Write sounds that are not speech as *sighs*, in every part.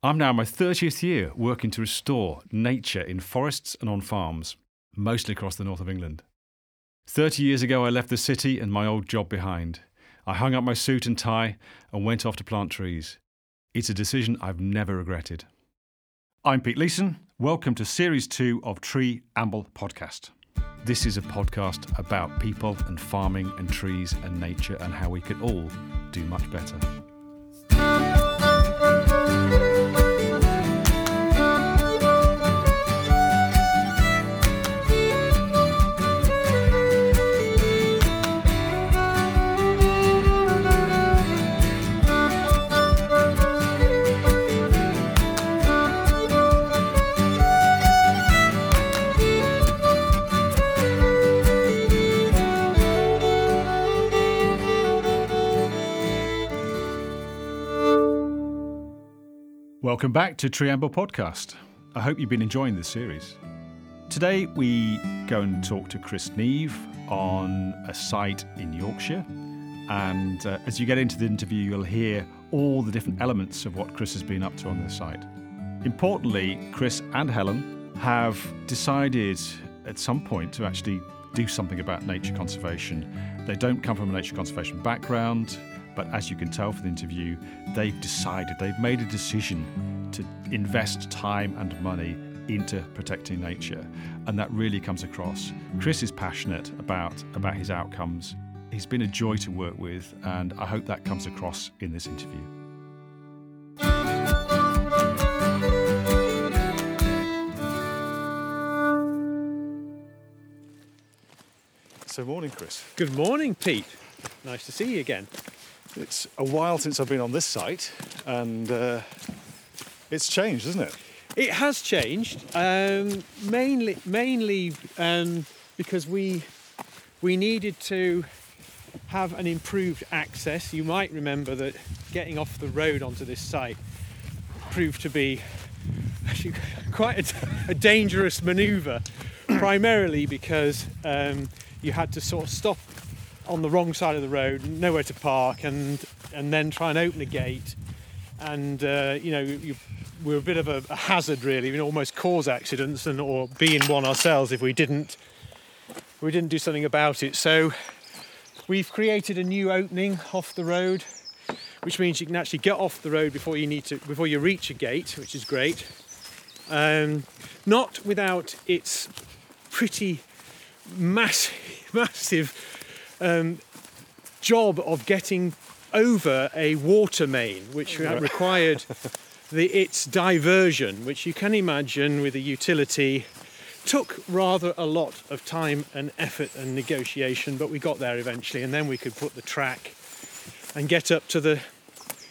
I'm now in my 30th year working to restore nature in forests and on farms, mostly across the north of England. 30 years ago, I left the city and my old job behind. I hung up my suit and tie and went off to plant trees. It's a decision I've never regretted. I'm Pete Leeson. Welcome to Series 2 of Tree Amble Podcast. This is a podcast about people and farming and trees and nature and how we could all do much better. Welcome back to Tree Amble Podcast. I hope you've been enjoying this series. Today we go and talk to Chris Neave on a site in Yorkshire. And uh, as you get into the interview, you'll hear all the different elements of what Chris has been up to on this site. Importantly, Chris and Helen have decided at some point to actually do something about nature conservation. They don't come from a nature conservation background. But as you can tell from the interview, they've decided, they've made a decision to invest time and money into protecting nature. And that really comes across. Chris is passionate about, about his outcomes. He's been a joy to work with, and I hope that comes across in this interview. So, morning, Chris. Good morning, Pete. Nice to see you again. It's a while since I've been on this site, and uh, it's changed, isn't it? It has changed, um, mainly mainly um, because we we needed to have an improved access. You might remember that getting off the road onto this site proved to be actually quite a, a dangerous manoeuvre, primarily because um, you had to sort of stop on the wrong side of the road, nowhere to park, and and then try and open a gate, and uh, you know you, we're a bit of a, a hazard really, we almost cause accidents and or be in one ourselves if we didn't we didn't do something about it. So we've created a new opening off the road, which means you can actually get off the road before you need to before you reach a gate, which is great. Um, not without its pretty *laughs* massive, massive um, job of getting over a water main, which required the, its diversion, which you can imagine with a utility took rather a lot of time and effort and negotiation, but we got there eventually, and then we could put the track and get up to the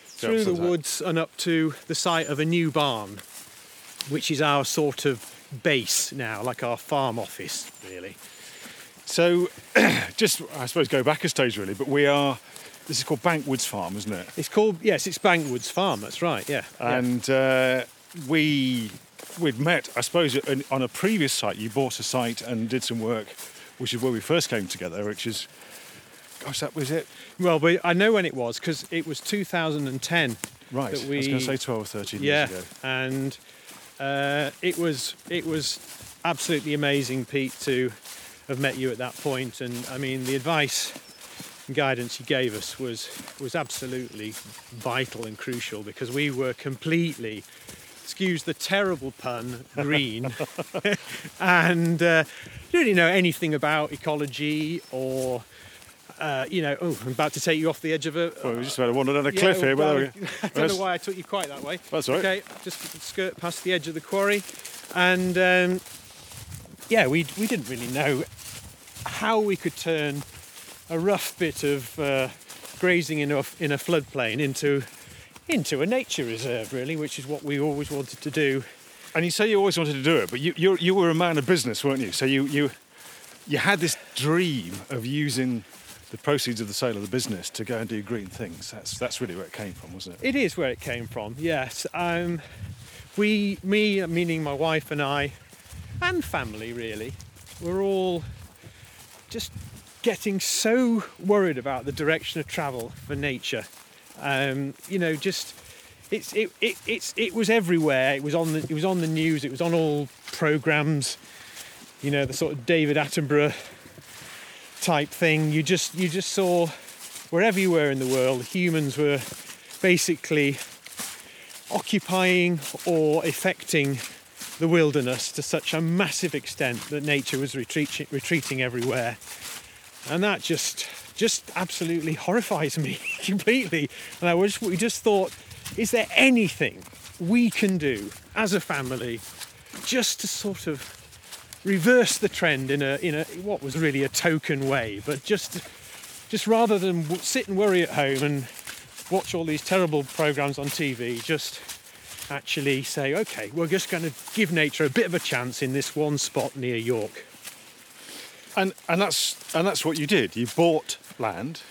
through the woods and up to the site of a new barn, which is our sort of base now, like our farm office, really. So, *clears throat* just I suppose go back a stage really, but we are. This is called Bankwoods Farm, isn't it? It's called yes, it's Bankwoods Farm. That's right. Yeah. And uh, we we'd met, I suppose, on a previous site. You bought a site and did some work, which is where we first came together. Which is, gosh, that was it. Well, but I know when it was because it was 2010. Right. That we, I was going to say 12 or 13 yeah, years ago. and uh, it was it was absolutely amazing, Pete, to have met you at that point. And I mean, the advice and guidance you gave us was was absolutely vital and crucial because we were completely excuse the terrible pun, green, *laughs* and uh, didn't really know anything about ecology or. Uh, you know, oh, I'm about to take you off the edge of a. well, we just about to wander down a cliff here. Well, *laughs* I don't know why I took you quite that way. That's right. Okay, just skirt past the edge of the quarry, and um, yeah, we we didn't really know how we could turn a rough bit of uh, grazing in a, in a floodplain into into a nature reserve, really, which is what we always wanted to do. And you say you always wanted to do it, but you you, you were a man of business, weren't you? So you you you had this dream of using the proceeds of the sale of the business to go and do green things. That's that's really where it came from, wasn't it? It is where it came from. Yes. Um, we, me, meaning my wife and I, and family, really, we're all just getting so worried about the direction of travel for nature. Um, you know, just it's it, it it's it was everywhere. It was on the it was on the news. It was on all programs. You know the sort of David Attenborough type thing. You just you just saw wherever you were in the world, humans were basically occupying or affecting the wilderness to such a massive extent that nature was retreating, retreating everywhere. And that just just absolutely horrifies me *laughs* completely. And I was we just thought, is there anything we can do as a family just to sort of reverse the trend in a in a what was really a token way, but just just rather than sit and worry at home and watch all these terrible programs on TV, just actually say, okay, we're just going to give nature a bit of a chance in this one spot near York. And and that's and that's what you did. You bought land.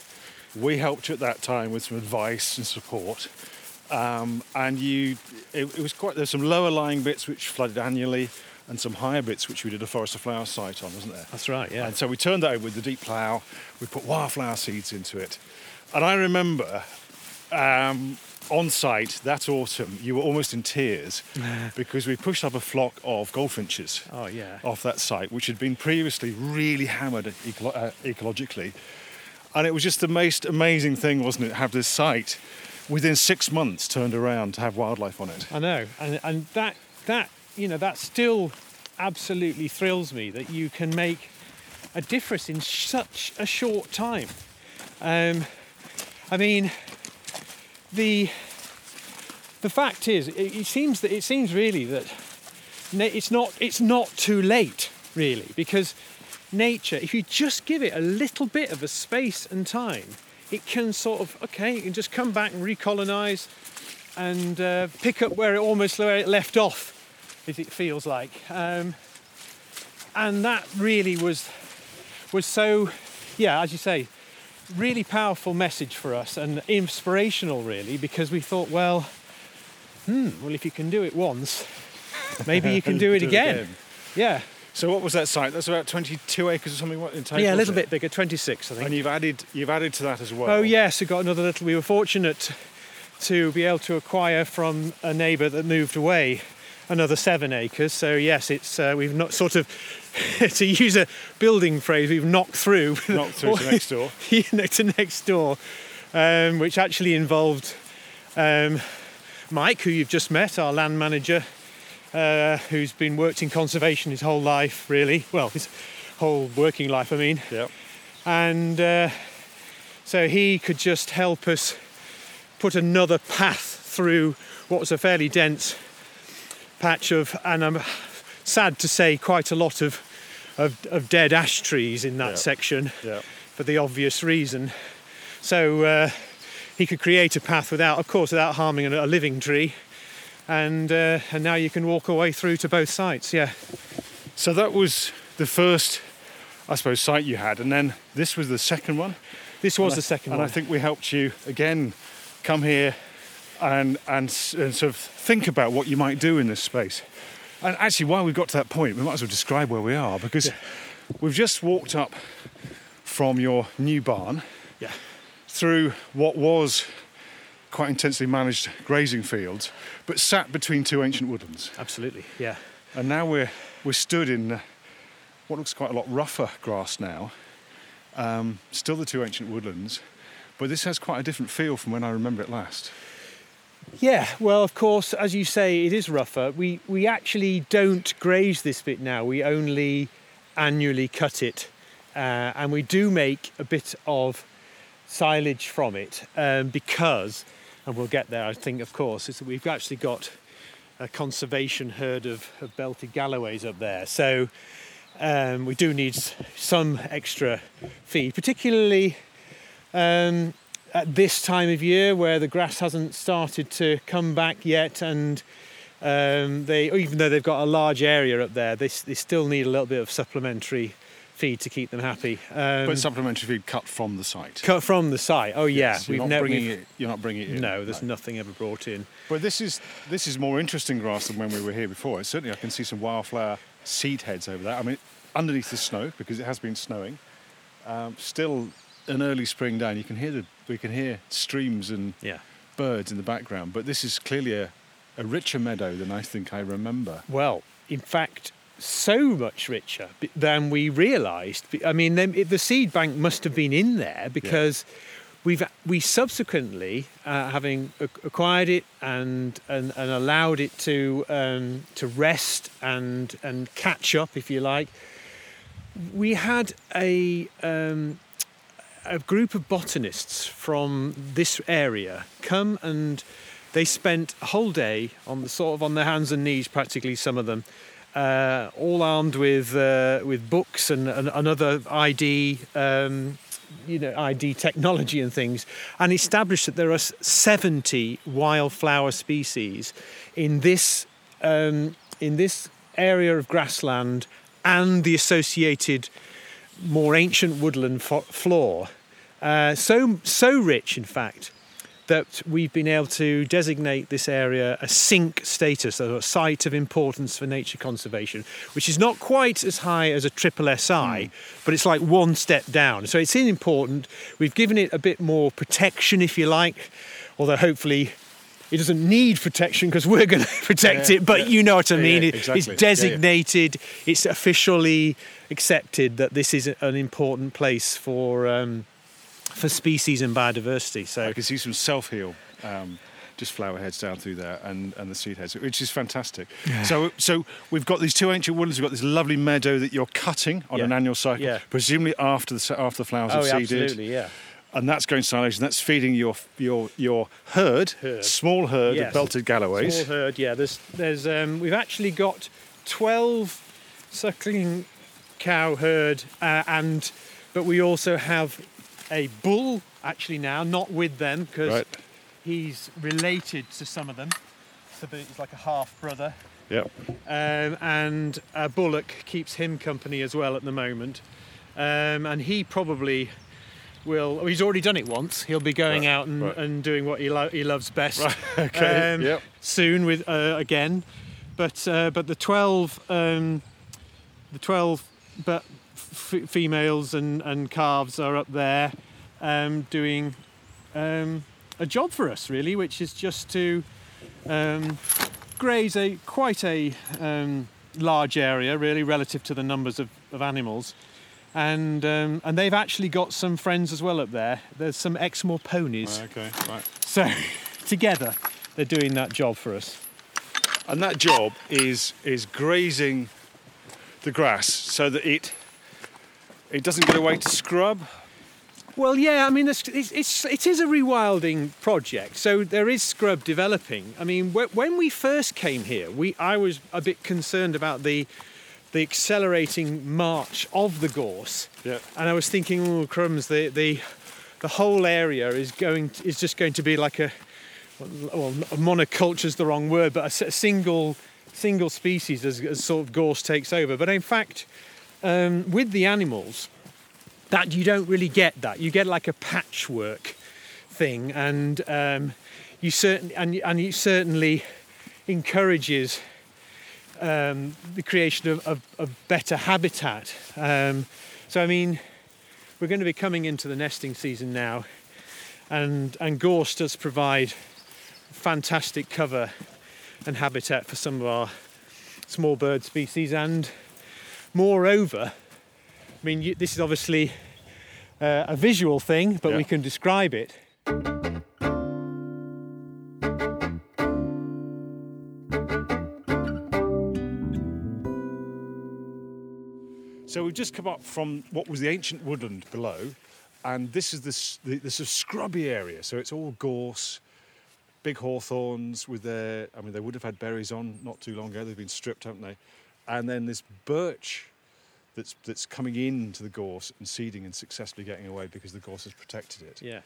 We helped you at that time with some advice and support. Um, and you, it, it was quite. There's some lower lying bits which flooded annually, and some higher bits which we did a forest of flowers site on, wasn't there? That's right. Yeah. And so we turned that over with the deep plough. We put wildflower seeds into it, and I remember um, on site that autumn you were almost in tears *laughs* because we pushed up a flock of goldfinches oh yeah. off that site, which had been previously really hammered eco- uh, ecologically. And it was just the most amazing thing, wasn't it? Have this site within six months turned around to have wildlife on it. I know, and and that that you know that still absolutely thrills me that you can make a difference in such a short time. Um, I mean, the the fact is, it, it seems that it seems really that it's not it's not too late really because nature, if you just give it a little bit of a space and time, it can sort of okay, it can just come back and recolonize and uh, pick up where it almost where it left off, if it feels like. Um, and that really was was so, yeah, as you say, really powerful message for us and inspirational, really, because we thought, well, hmm, well, if you can do it once, maybe you can *laughs* do it again. Yeah, So what was that site? That's about 22 acres or something what, in total. yeah, a little it? bit bigger, 26, I think. And you've added you've added to that as well. Oh yes, we got another little. We were fortunate to be able to acquire from a neighbour that moved away another seven acres. So yes, it's uh, we've not sort of *laughs* to use a building phrase, we've knocked through. Knocked through to next door. *laughs* to next door, um, which actually involved um, Mike, who you've just met, our land manager, uh, who's been worked in conservation his whole life, really. Well, his whole working life, I mean Yeah. and uh, so he could just help us put another path through what was a fairly dense patch of, and I'm sad to say, quite a lot of of, of dead ash trees in that Yeah. section Yeah. for the obvious reason. So uh, he could create a path without, of course, without harming a, living tree, and uh, and now you can walk away through to both sites. Yeah. So that was the first, I suppose, site you had, and then this was the second one. This was And the second and one. I think we helped you again come here and, and and sort of think about what you might do in this space. And actually, while we've got to that point, we might as well describe where we are because we've just walked up from your new barn yeah. through what was quite intensely managed grazing fields, but sat between two ancient woodlands. Absolutely. Yeah. And now we're we're stood in uh, what looks quite a lot rougher grass now. Um, still the two ancient woodlands, but this has quite a different feel from when I remember it last. Yeah, well, of course, as you say, it is rougher. We we actually don't graze this bit now. We only annually cut it, uh, and we do make a bit of silage from it um, because, and we'll get there. I think, of course, is that we've actually got a conservation herd of, of belted galloways up there. So um, we do need some extra feed, particularly um, at this time of year where the grass hasn't started to come back yet, and um, they, even though they've got a large area up there, they, they still need a little bit of supplementary feed to keep them happy. Um, but supplementary feed cut from the site. cut from the site. Oh yeah, Yes, you're not never- bringing it. You're not bringing it in. No, there's nothing ever brought in. But this is this is more interesting grass than when we were here before. Certainly, I can see some wildflower seed heads over there. I mean, underneath the snow because it has been snowing. Um, still an early spring day. and You can hear the we can hear streams and Yeah. birds in the background, but this is clearly a, a richer meadow than I think I remember. Well, in fact, so much richer than we realised. I mean, the seed bank must have been in there because we've we subsequently, uh, having acquired it and, and and allowed it to um, to rest and and catch up, if you like. We had a um, a group of botanists from this area come and they spent a whole day on the sort of on their hands and knees, practically some of them, uh, all armed with uh, with books and, and, and other ID. Um, you know, ID technology and things, and established that there are 70 wildflower species in this um, in this area of grassland and the associated more ancient woodland floor. Uh, so so rich, in fact, that we've been able to designate this area a SINC status, a site of importance for nature conservation, which is not quite as high as a triple SI, but it's like one step down. So it's important. We've given it a bit more protection, if you like, although hopefully. It doesn't need protection because we're going *laughs* to protect Yeah, it, but yeah. you know what I mean. yeah, exactly. It's designated, it's officially accepted that this is an important place for um, for species and biodiversity. So I can see some self heal. Um, just flower heads down through there and, and the seed heads, which is fantastic. So, so we've got these two ancient woodlands. We've got this lovely meadow that you're cutting on Yeah. an annual cycle, Yeah. presumably after the after the flowers oh, have seeded, absolutely, yeah. and that's going silage, and that's feeding your your your herd, Herd. small herd Yes. of belted galloways. Small herd, yeah. There's there's um, we've actually got twelve suckling cow herd, uh, and but we also have a bull actually now, not with them because Right. he's related to some of them. So that he's like a half brother. Yep. um, and uh, Bullock keeps him company as well at the moment. Um, and he probably will. He's already done it once. He'll be going Right, out and, right. and doing what he, lo- he loves best. Right, *laughs* okay, um, yep. Soon with uh, again, but uh, but the twelve, um, the twelve, but f- females and and calves are up there, um, doing um, a job for us really, which is just to um, graze a quite a um, large area, really, relative to the numbers of, of animals. And um, and they've actually got some friends as well up there. There's some Exmoor ponies. Okay. Right. So *laughs* together, they're doing that job for us. And that job is is grazing the grass so that it it doesn't get away to scrub. Well, yeah, I mean, it's, it's, it's, a rewilding project, so there is scrub developing. I mean, wh- when we first came here, we I was a bit concerned about the the accelerating march of the gorse, Yeah. and I was thinking, oh crumbs, the the the whole area is going is just going to be like a well, monoculture is the wrong word, but a, single single species as, as sort of gorse takes over. But in fact, um, with the animals, that you don't really get that. You get like a patchwork thing, and um, you certain and and it certainly encourages um, the creation of better habitat. Um, so I mean, we're going to be coming into the nesting season now, and and gorse does provide fantastic cover and habitat for some of our small bird species, and moreover, I mean, you, this is obviously uh, a visual thing, but Yeah. we can describe it. So we've just come up from what was the ancient woodland below, and this is this the, the sort of scrubby area. So it's all gorse, big hawthorns with their. I mean, they would have had berries on not too long ago. They've been stripped, haven't they? And then this birch that's that's coming into the gorse and seeding and successfully getting away because the gorse has protected it. Yeah.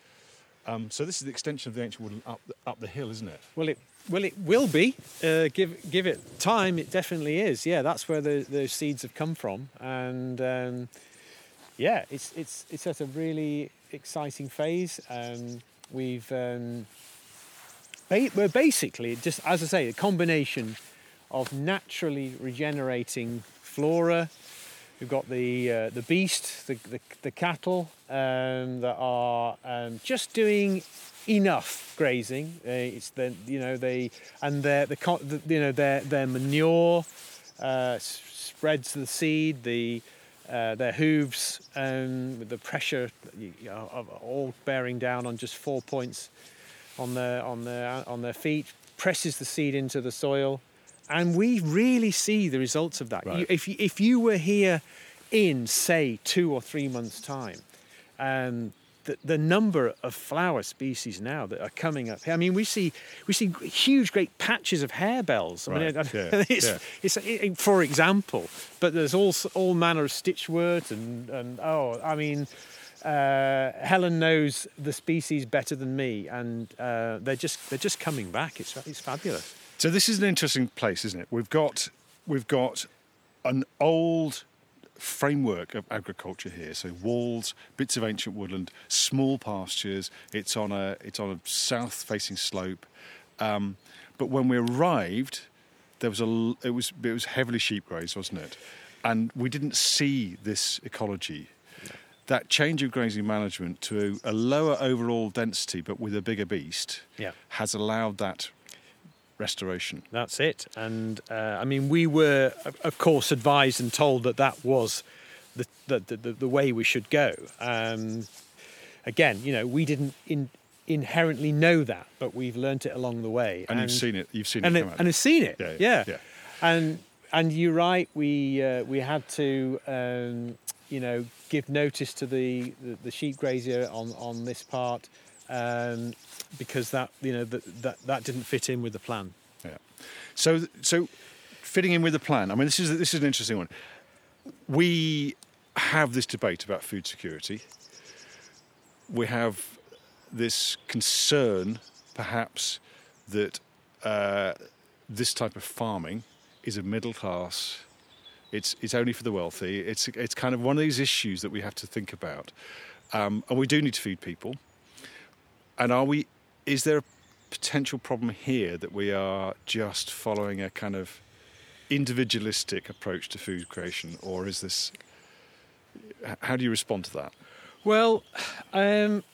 Um, so this is the extension of the ancient woodland up the, up the hill, isn't it? Well, it well it will be. Uh, give give it time. It definitely is. Yeah, that's where the those seeds have come from, and um, yeah, it's it's it's at a really exciting phase. Um, we've um, ba- we're basically just as I say, a combination of naturally regenerating flora, we've got the uh, the beast, the the, the cattle um, that are um, just doing enough grazing. Uh, it's the you know they and their the, the you know their their manure uh, spreads the seed. The uh, their hooves um, with the pressure you know, of all bearing down on just four points on their on their on their feet presses the seed into the soil, and we really see the results of that. Right. You, if you, if you were here in say two or three months' time, um, the, the number of flower species now that are coming up. I mean, we see we see huge, great patches of harebells. I mean, Right, yeah, *laughs* it's, yeah. it's it- for example, but there's all all manner of stitchwort and and oh, I mean. Uh, Helen knows the species better than me, and uh, they're just they're just coming back. It's it's fabulous. So this is an interesting place, isn't it? We've got we've got an old framework of agriculture here. So walls, bits of ancient woodland, small pastures. It's on a it's on a south-facing slope. Um, but when we arrived, there was a it was it was heavily sheep grazed, wasn't it? And we didn't see this ecology. That change of grazing management to a lower overall density, but with a bigger beast, Yeah. has allowed that restoration. That's it. And uh, I mean, we were, of- course, advised and told that that was the the, the, the, way we should go. Um, again, you know, we didn't in, inherently know that, but we've learnt it along the way. And, you've seen it. You've seen and it it, come out. and have seen it. Yeah, Yeah, yeah, yeah. And and you're right. We uh, we had to um, you know give notice to the, the, the sheep grazier on on this part um, because that you know that, that that didn't fit in with the plan. Yeah. So, so fitting in with the plan. I mean, this is this is an interesting one. We have this debate about food security. We have this concern, perhaps, that uh, this type of farming is a middle class. It's it's only for the wealthy. It's it's kind of one of these issues that we have to think about, um, and we do need to feed people. And are we? Is there a potential problem here that we are just following a kind of individualistic approach to food creation, or is this? How do you respond to that? Well, um,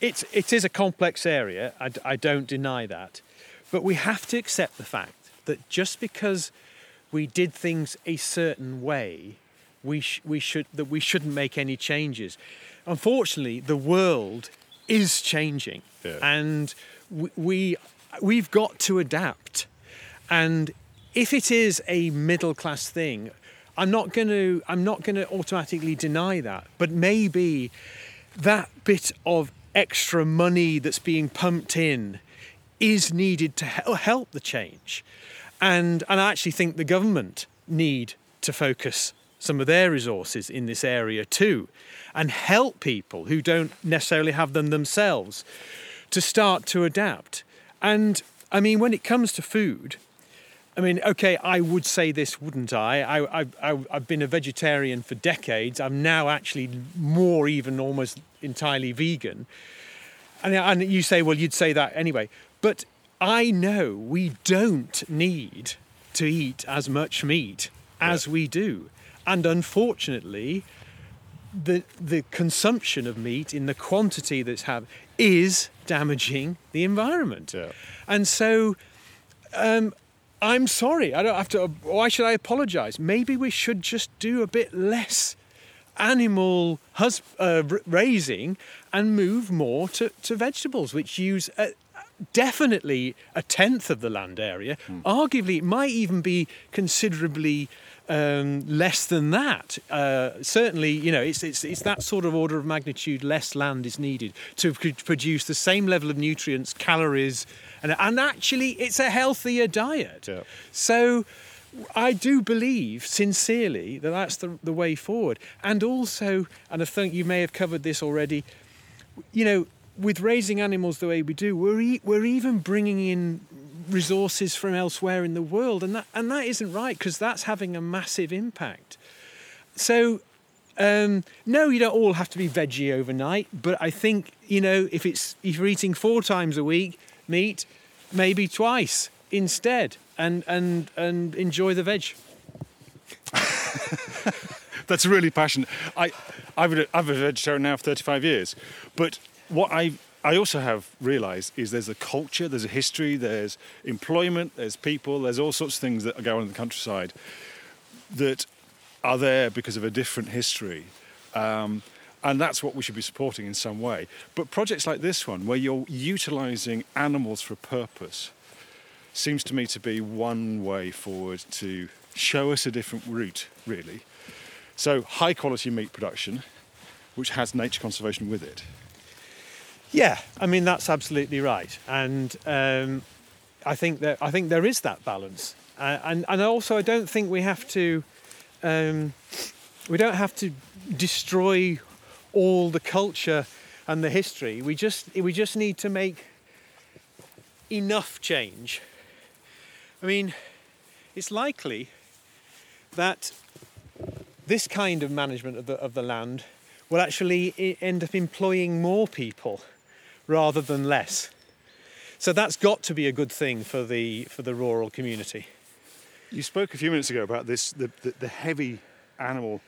it's it is a complex area. I don't deny that, but we have to accept the fact that just because we did things a certain way, we sh- we should that we shouldn't make any changes. Unfortunately, the world is changing, Yeah. and we, we we've got to adapt. And if it is a middle class thing, I'm not going to I'm not going to automatically deny that. But maybe that bit of extra money that's being pumped in is needed to help the change. And and I actually think the government need to focus some of their resources in this area too and help people who don't necessarily have them themselves to start to adapt. And I mean when it comes to food, I mean, okay, I would say this, wouldn't I? I, I've been a vegetarian for decades. I'm now actually more, even almost entirely vegan. And, and you say, well, you'd say that anyway. But I know we don't need to eat as much meat as we do. And unfortunately, the, the consumption of meat in the quantity that's have is damaging the environment. Yeah. And so um, I'm sorry. I don't have to. Why should I apologise? Maybe we should just do a bit less animal hus- uh, raising and move more to, to vegetables, which use a, definitely a tenth of the land area. Arguably, it might even be considerably um, less than that. Uh, certainly, you know, it's, it's, it's that sort of order of magnitude less land is needed to pr- produce the same level of nutrients, calories, and, and actually, it's a healthier diet. Yeah. So, I do believe sincerely that that's the, the way forward. And also, and I think you may have covered this already, you know, with raising animals the way we do, we're, e- we're even bringing in resources from elsewhere in the world, and that, and that isn't right because that's having a massive impact. So, um, no, you don't all have to be veggie overnight, but I think, you know, if, it's, if you're eating four times a week meat, maybe twice instead, and, and, and enjoy the veg. *laughs* That's really passionate. I, I've I've been a vegetarian now for 35 years, but what I I also have realised is there's a culture, there's a history, there's employment, there's people, there's all sorts of things that go on in the countryside that are there because of a different history. Um, and that's what we should be supporting in some way. But projects like this one, where you're utilising animals for a purpose, seems to me to be one way forward to show us a different route, really. So, high quality meat production, which has nature conservation with it. Yeah, I mean that's absolutely right, and um, I think that I think there is that balance, uh, and and also I don't think we have to um, we don't have to destroy all the culture and the history. We just we just need to make enough change. I mean, it's likely that this kind of management of the of the land will actually end up employing more people rather than less. So that's got to be a good thing for the for the rural community. You spoke a few minutes ago about this the, the, the heavy animal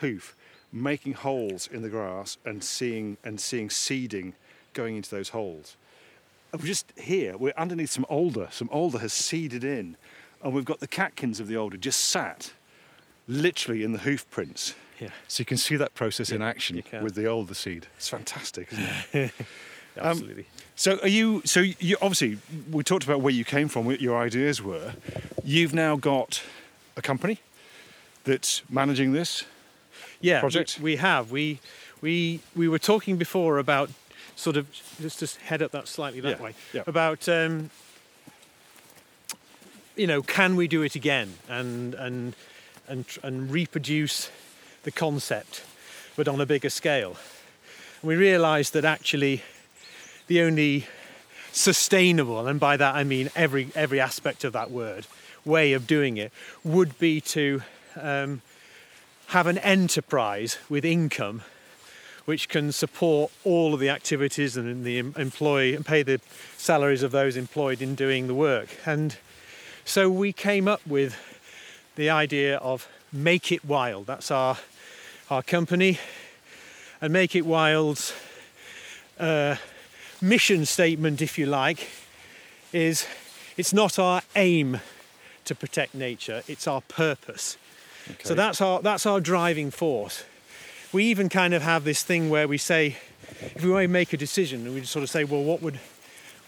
hoof making holes in the grass and seeing and seeing seeding going into those holes. And we're just here, we're underneath some alder. Some alder has seeded in, and we've got the catkins of the alder just sat literally in the hoof prints. Yeah. So you can see that process Yeah, in action with the alder seed. It's fantastic, isn't it? *laughs* Um, Absolutely. So are you? So you obviously we talked about where you came from, what your ideas were. You've now got a company that's managing this. yeah, project? We, we have. We we we were talking before about sort of just just head up that slightly that Yeah, way yeah. about um, you know can we do it again and and and and reproduce the concept but on a bigger scale. And we realised that actually the only sustainable, and by that I mean every every aspect of that word, way of doing it would be to um, have an enterprise with income which can support all of the activities and the em- employ and pay the salaries of those employed in doing the work. And so we came up with the idea of Make It Wild. That's our our company, and Make It Wild's uh, mission statement, if you like, is it's not our aim to protect nature; it's our purpose. So that's our that's our driving force. We even kind of have this thing where we say, if we want to make a decision, and we just sort of say, well, what would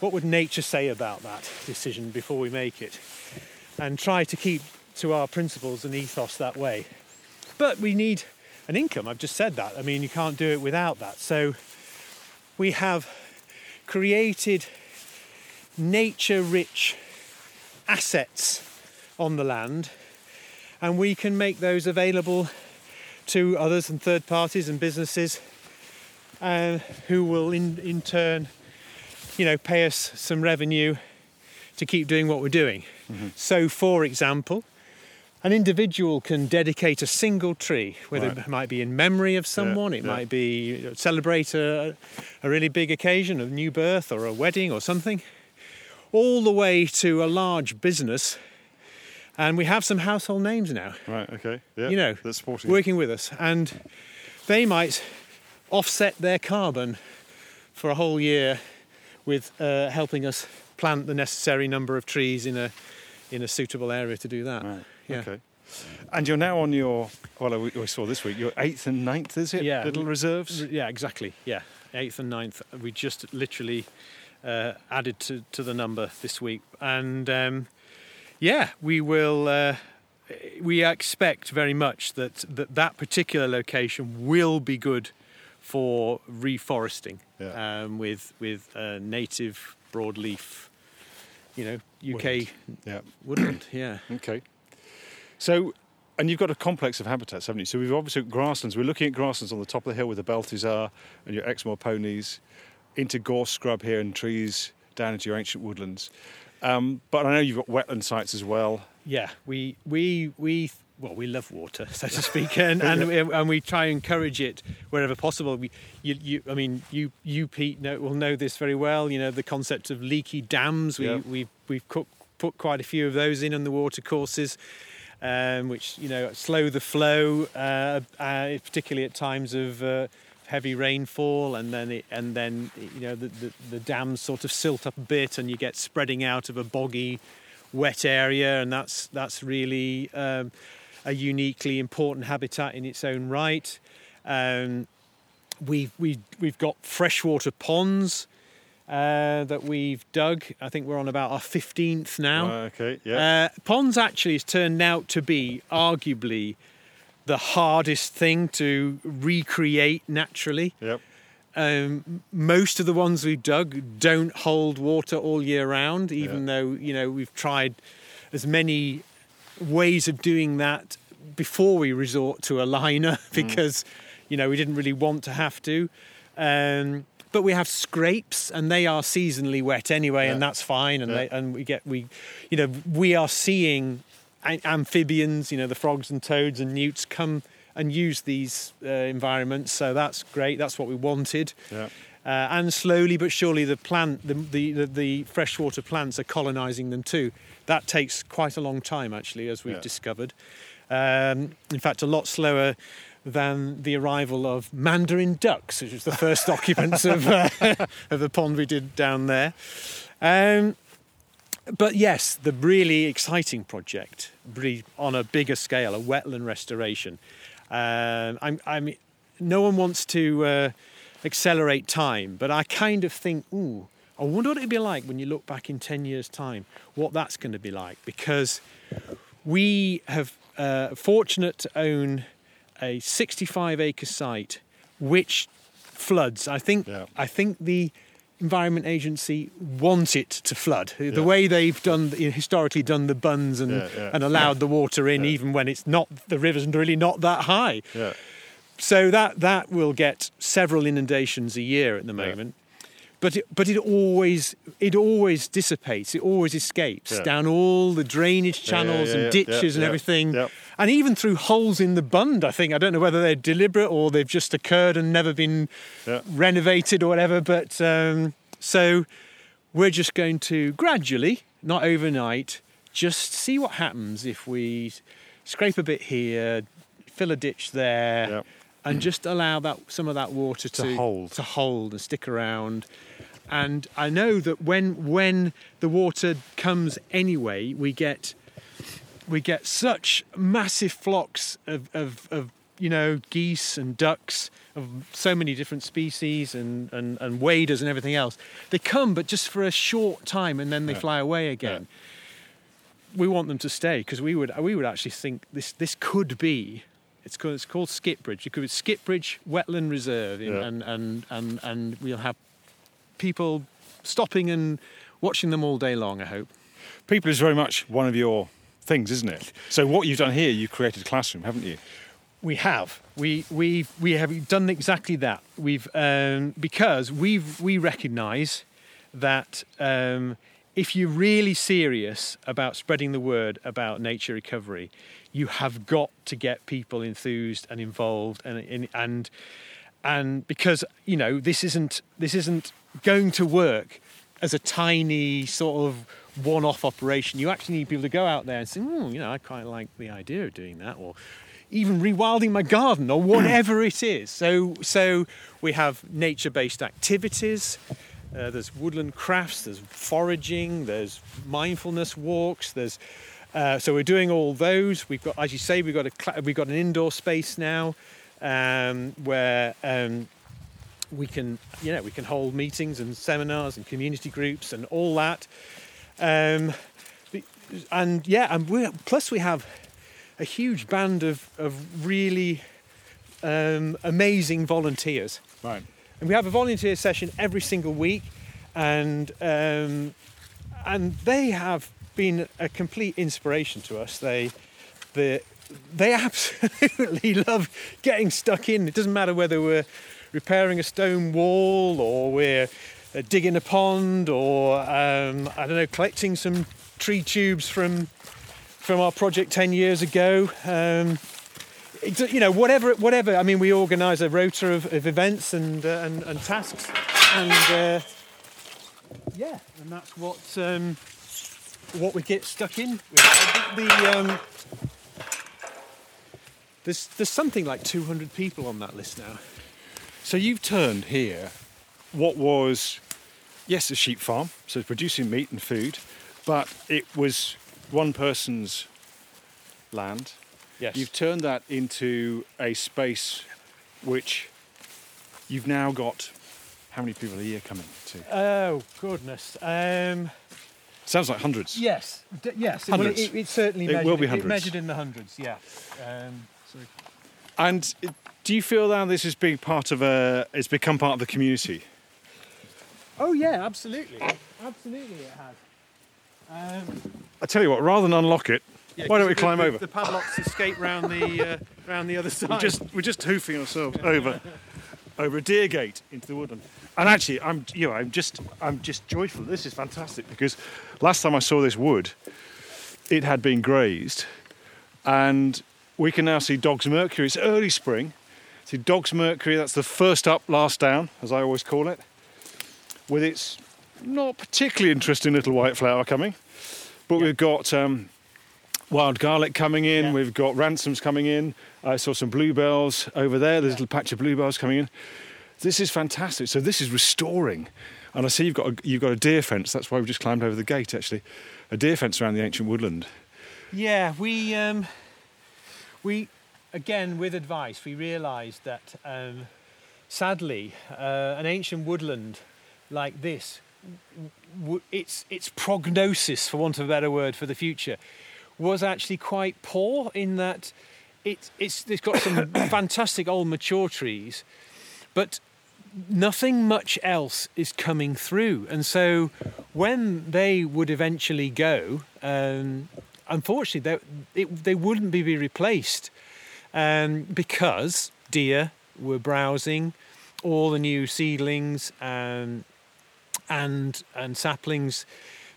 what would nature say about that decision before we make it, and try to keep to our principles and ethos that way. But we need an income. I've just said that. I mean, you can't do it without that. So we have created nature-rich assets on the land and we can make those available to others and third parties and businesses uh, who will in, in turn you know pay us some revenue to keep doing what we're doing. So for example an individual can dedicate a single tree whether Right. it might be in memory of someone it yeah. might be celebrate a, a really big occasion a new birth or a wedding or something all the way to a large business and we have some household names now Right. Okay. Yeah. you know, that's sporting. working with us, and they might offset their carbon for a whole year with uh, helping us plant the necessary number of trees in a in a suitable area to do that. Right. Yeah. Okay. And you're now on your well, we, we saw this week your eighth and ninth, is it? Yeah. Little reserves. Yeah, exactly. Yeah, eighth and ninth. We just literally uh, added to, to the number this week, and um, yeah, we will. Uh, we expect very much that, that that particular location will be good for reforesting Yeah. um, with with uh, native broadleaf, you know, UK Woodland. Yeah. woodland. Yeah. Okay. So, and you've got a complex of habitats, haven't you? So we've obviously got grasslands. We're looking at grasslands on the top of the hill where the Belties are and your Exmoor ponies, into gorse scrub here and trees down into your ancient woodlands. Um, but I know you've got wetland sites as well. Yeah, we we we well, we love water, so to speak, *laughs* and and, we, and we try and encourage it wherever possible. We, you, you, I mean, you, you, Pete, know, will know this very well. You know the concept of leaky dams. We Yeah. we we've cook, put quite a few of those in on the water courses, um, which you know slow the flow, uh, uh, particularly at times of uh, heavy rainfall, and then it, and then you know the, the, the dams sort of silt up a bit, and you get spreading out of a boggy, wet area, and that's that's really um, a uniquely important habitat in its own right. Um, we've we we've got freshwater ponds uh, that we've dug. I think we're on about our 15th now. Uh, okay, yeah. Uh, ponds actually has turned out to be arguably the hardest thing to recreate naturally. Yep. Um, most of the ones we've dug don't hold water all year round, even Yeah. though you know we've tried as many ways of doing that before we resort to a liner *laughs* because you know we didn't really want to have to. Um, but we have scrapes, and they are seasonally wet anyway, and that's fine. And Yeah. they, and we get we, you know, we are seeing amphibians, you know, the frogs and toads and newts come and use these uh, environments. So that's great. That's what we wanted. Yeah. Uh, and slowly but surely, the plant, the, the, the, the freshwater plants are colonising them too. That takes quite a long time, actually, as we've Yeah. discovered. Um, in fact, a lot slower than the arrival of mandarin ducks, which was the first *laughs* occupants of, uh, of the pond we did down there. Um, but yes, the really exciting project, really on a bigger scale, a wetland restoration. Um, I'm, I'm, no one wants to uh, accelerate time, but I kind of think, ooh, I wonder what it'd be like when you look back in 10 years' time, what that's going to be like. Because we have uh, fortunate to own a 65 acre site which floods. I think Yeah. I think the Environment Agency want it to flood. The Yeah. way they've done historically done the bunds and Yeah, and allowed the water in even when it's not the river's really not that high. So that that will get several inundations a year at the moment. But it, but it always it always dissipates. It always escapes Yeah. down all the drainage yeah, channels yeah, and ditches yeah, and yeah, everything, yeah. and even through holes in the bund. I think I don't know whether they're deliberate or they've just occurred and never been Yeah. renovated or whatever. But um, so we're just going to gradually, not overnight, just see what happens if we scrape a bit here, fill a ditch there, Yeah. And just allow that some of that water to, To hold. to hold and stick around. And I know that when when the water comes anyway, we get we get such massive flocks of, of, of you know geese and ducks of so many different species and, and, and waders and everything else. They come, but just for a short time, and then they Yeah. fly away again. We want them to stay because we would we would actually think this this could be. It's called, it's called Skipbridge. It could be Skipbridge Wetland Reserve, in- Yeah. and, and, and, and we'll have people stopping and watching them all day long. I hope. People is very much one of your things, isn't it? So what you've done here, you've created a classroom, haven't you? We have. We we we have done exactly that. We've um, because we've we recognise that um, if you're really serious about spreading the word about nature recovery, you have got to get people enthused and involved and and and, and because you know this isn't this isn't going to work as a tiny sort of one-off operation. You actually need people to go out there and say, hmm, you know, I quite like the idea of doing that, or even rewilding my garden, or *clears throat* whatever it is. So, so we have nature-based activities. Uh, there's woodland crafts. There's foraging. There's mindfulness walks. There's uh, so we're doing all those. We've got, as you say, we've got a we've got an indoor space now um, where. Um, we can you know we can hold meetings and seminars and community groups and all that um, and yeah and we plus we have a huge band of, of really um, amazing volunteers Right. and we have a volunteer session every single week and um, and they have been a complete inspiration to us. They the they absolutely *laughs* love getting stuck in. It doesn't matter whether we're repairing a stone wall or we're uh, digging a pond or um, I don't know collecting some tree tubes from from our project 10 years ago. Um, it- you know whatever whatever. I mean we organise a rota of, of events and, uh, and and tasks. And uh, yeah and that's what um, what we get stuck in with. the um, there's there's something like 200 people on that list now. So you've turned here what was, yes, a sheep farm, so producing meat and food, but it was one person's land. Yes. You've turned that into a space which you've now got how many people a year coming to? oh goodness. Um, Sounds like hundreds. yes. D- yes. Well, Hundreds. it, it certainly It measured, will be it hundreds. measured in the hundreds. Yeah. Um, And do you feel now this is being part of a? It's become part of the community. Oh yeah, absolutely, absolutely it has. Um, I tell you what, rather than unlock it, yeah, why don't we the- climb the, over? The padlocks escape round the uh, round the other *laughs* side. We're just we're just hoofing ourselves over *laughs* over a deer gate into the woodland. And actually, I'm you know I'm just I'm just joyful. This is fantastic because last time I saw this wood, it had been grazed, and we can now see Dog's Mercury. It's early spring. See Dog's Mercury. That's the first up, last down, as I always call it, with its not particularly interesting little white flower coming, but we've got. Um, Wild garlic coming in. Yeah. We've got ramsons coming in. I saw some bluebells over there. There's a little patch of bluebells coming in. This is fantastic. So this is restoring, and I see you've got a, you've got a deer fence. That's why we just climbed over the gate. Actually, a deer fence around the ancient woodland. Yeah, we um, we again with advice we realised that um, sadly uh, an ancient woodland like this, its its prognosis, for want of a better word, for the future, was actually quite poor in that it, it's it's got some *coughs* fantastic old mature trees, but nothing much else is coming through. And so when they would eventually go, um, unfortunately, they, it, they wouldn't be be replaced um, because deer were browsing all the new seedlings um, and and saplings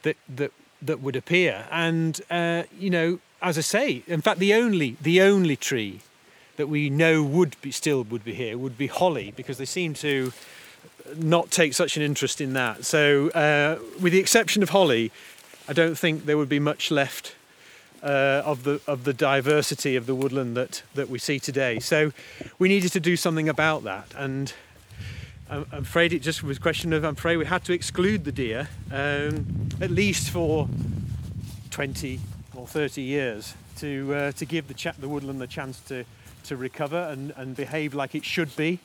that that that would appear. And uh, you know, as I say, in fact, the only the only tree that we know would be still would be here would be holly because they seem to not take such an interest in that. So, uh, with the exception of holly, I don't think there would be much left uh, of the of the diversity of the woodland that that we see today. So, we needed to do something about that, and I'm afraid it just was a question of I'm afraid we had to exclude the deer um, at least for 20 or 30 years to uh, to give the cha- the woodland the chance to to recover and, and behave like it should be.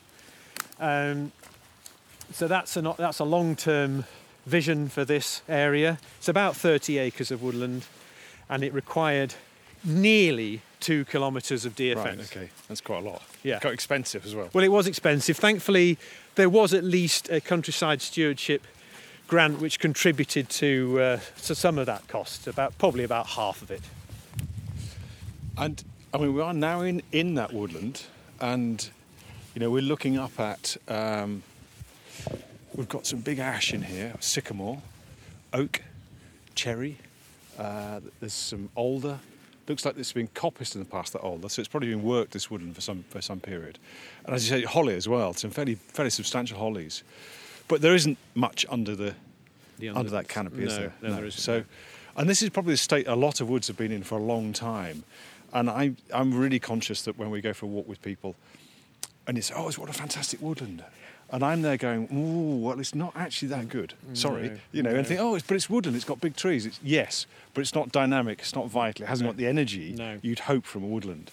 Um, so that's a not, that's a long-term vision for this area. It's about 30 acres of woodland, and it required nearly two kilometres of deer Right. fence. Okay. That's quite a lot. Yeah. Quite expensive as well. Well, it was expensive. Thankfully, there was at least a countryside stewardship grant which contributed to uh, to some of that cost, about probably about half of it. And I mean, we are now in, in that woodland, and you know, we're looking up at. Um, we've got some big ash in here, sycamore, oak, cherry. Uh, there's some alder. Looks like it's been coppiced in the past. That alder, so it's probably been worked this woodland for some for some period. And as you say, holly as well. Some fairly fairly substantial hollies, but there isn't much under the The under that canopy, is No, there? no, there isn't. So, and this is probably the state a lot of woods have been in for a long time. And I, I'm really conscious that when we go for a walk with people, and it's oh, it's what a fantastic woodland, and I'm there going, ooh, well, it's not actually that good. Mm, Sorry, No, you know, no. and think, oh, it's, but it's woodland, it's got big trees. It's yes, but it's not dynamic, it's not vital, it hasn't No. got the energy No. you'd hope from a woodland.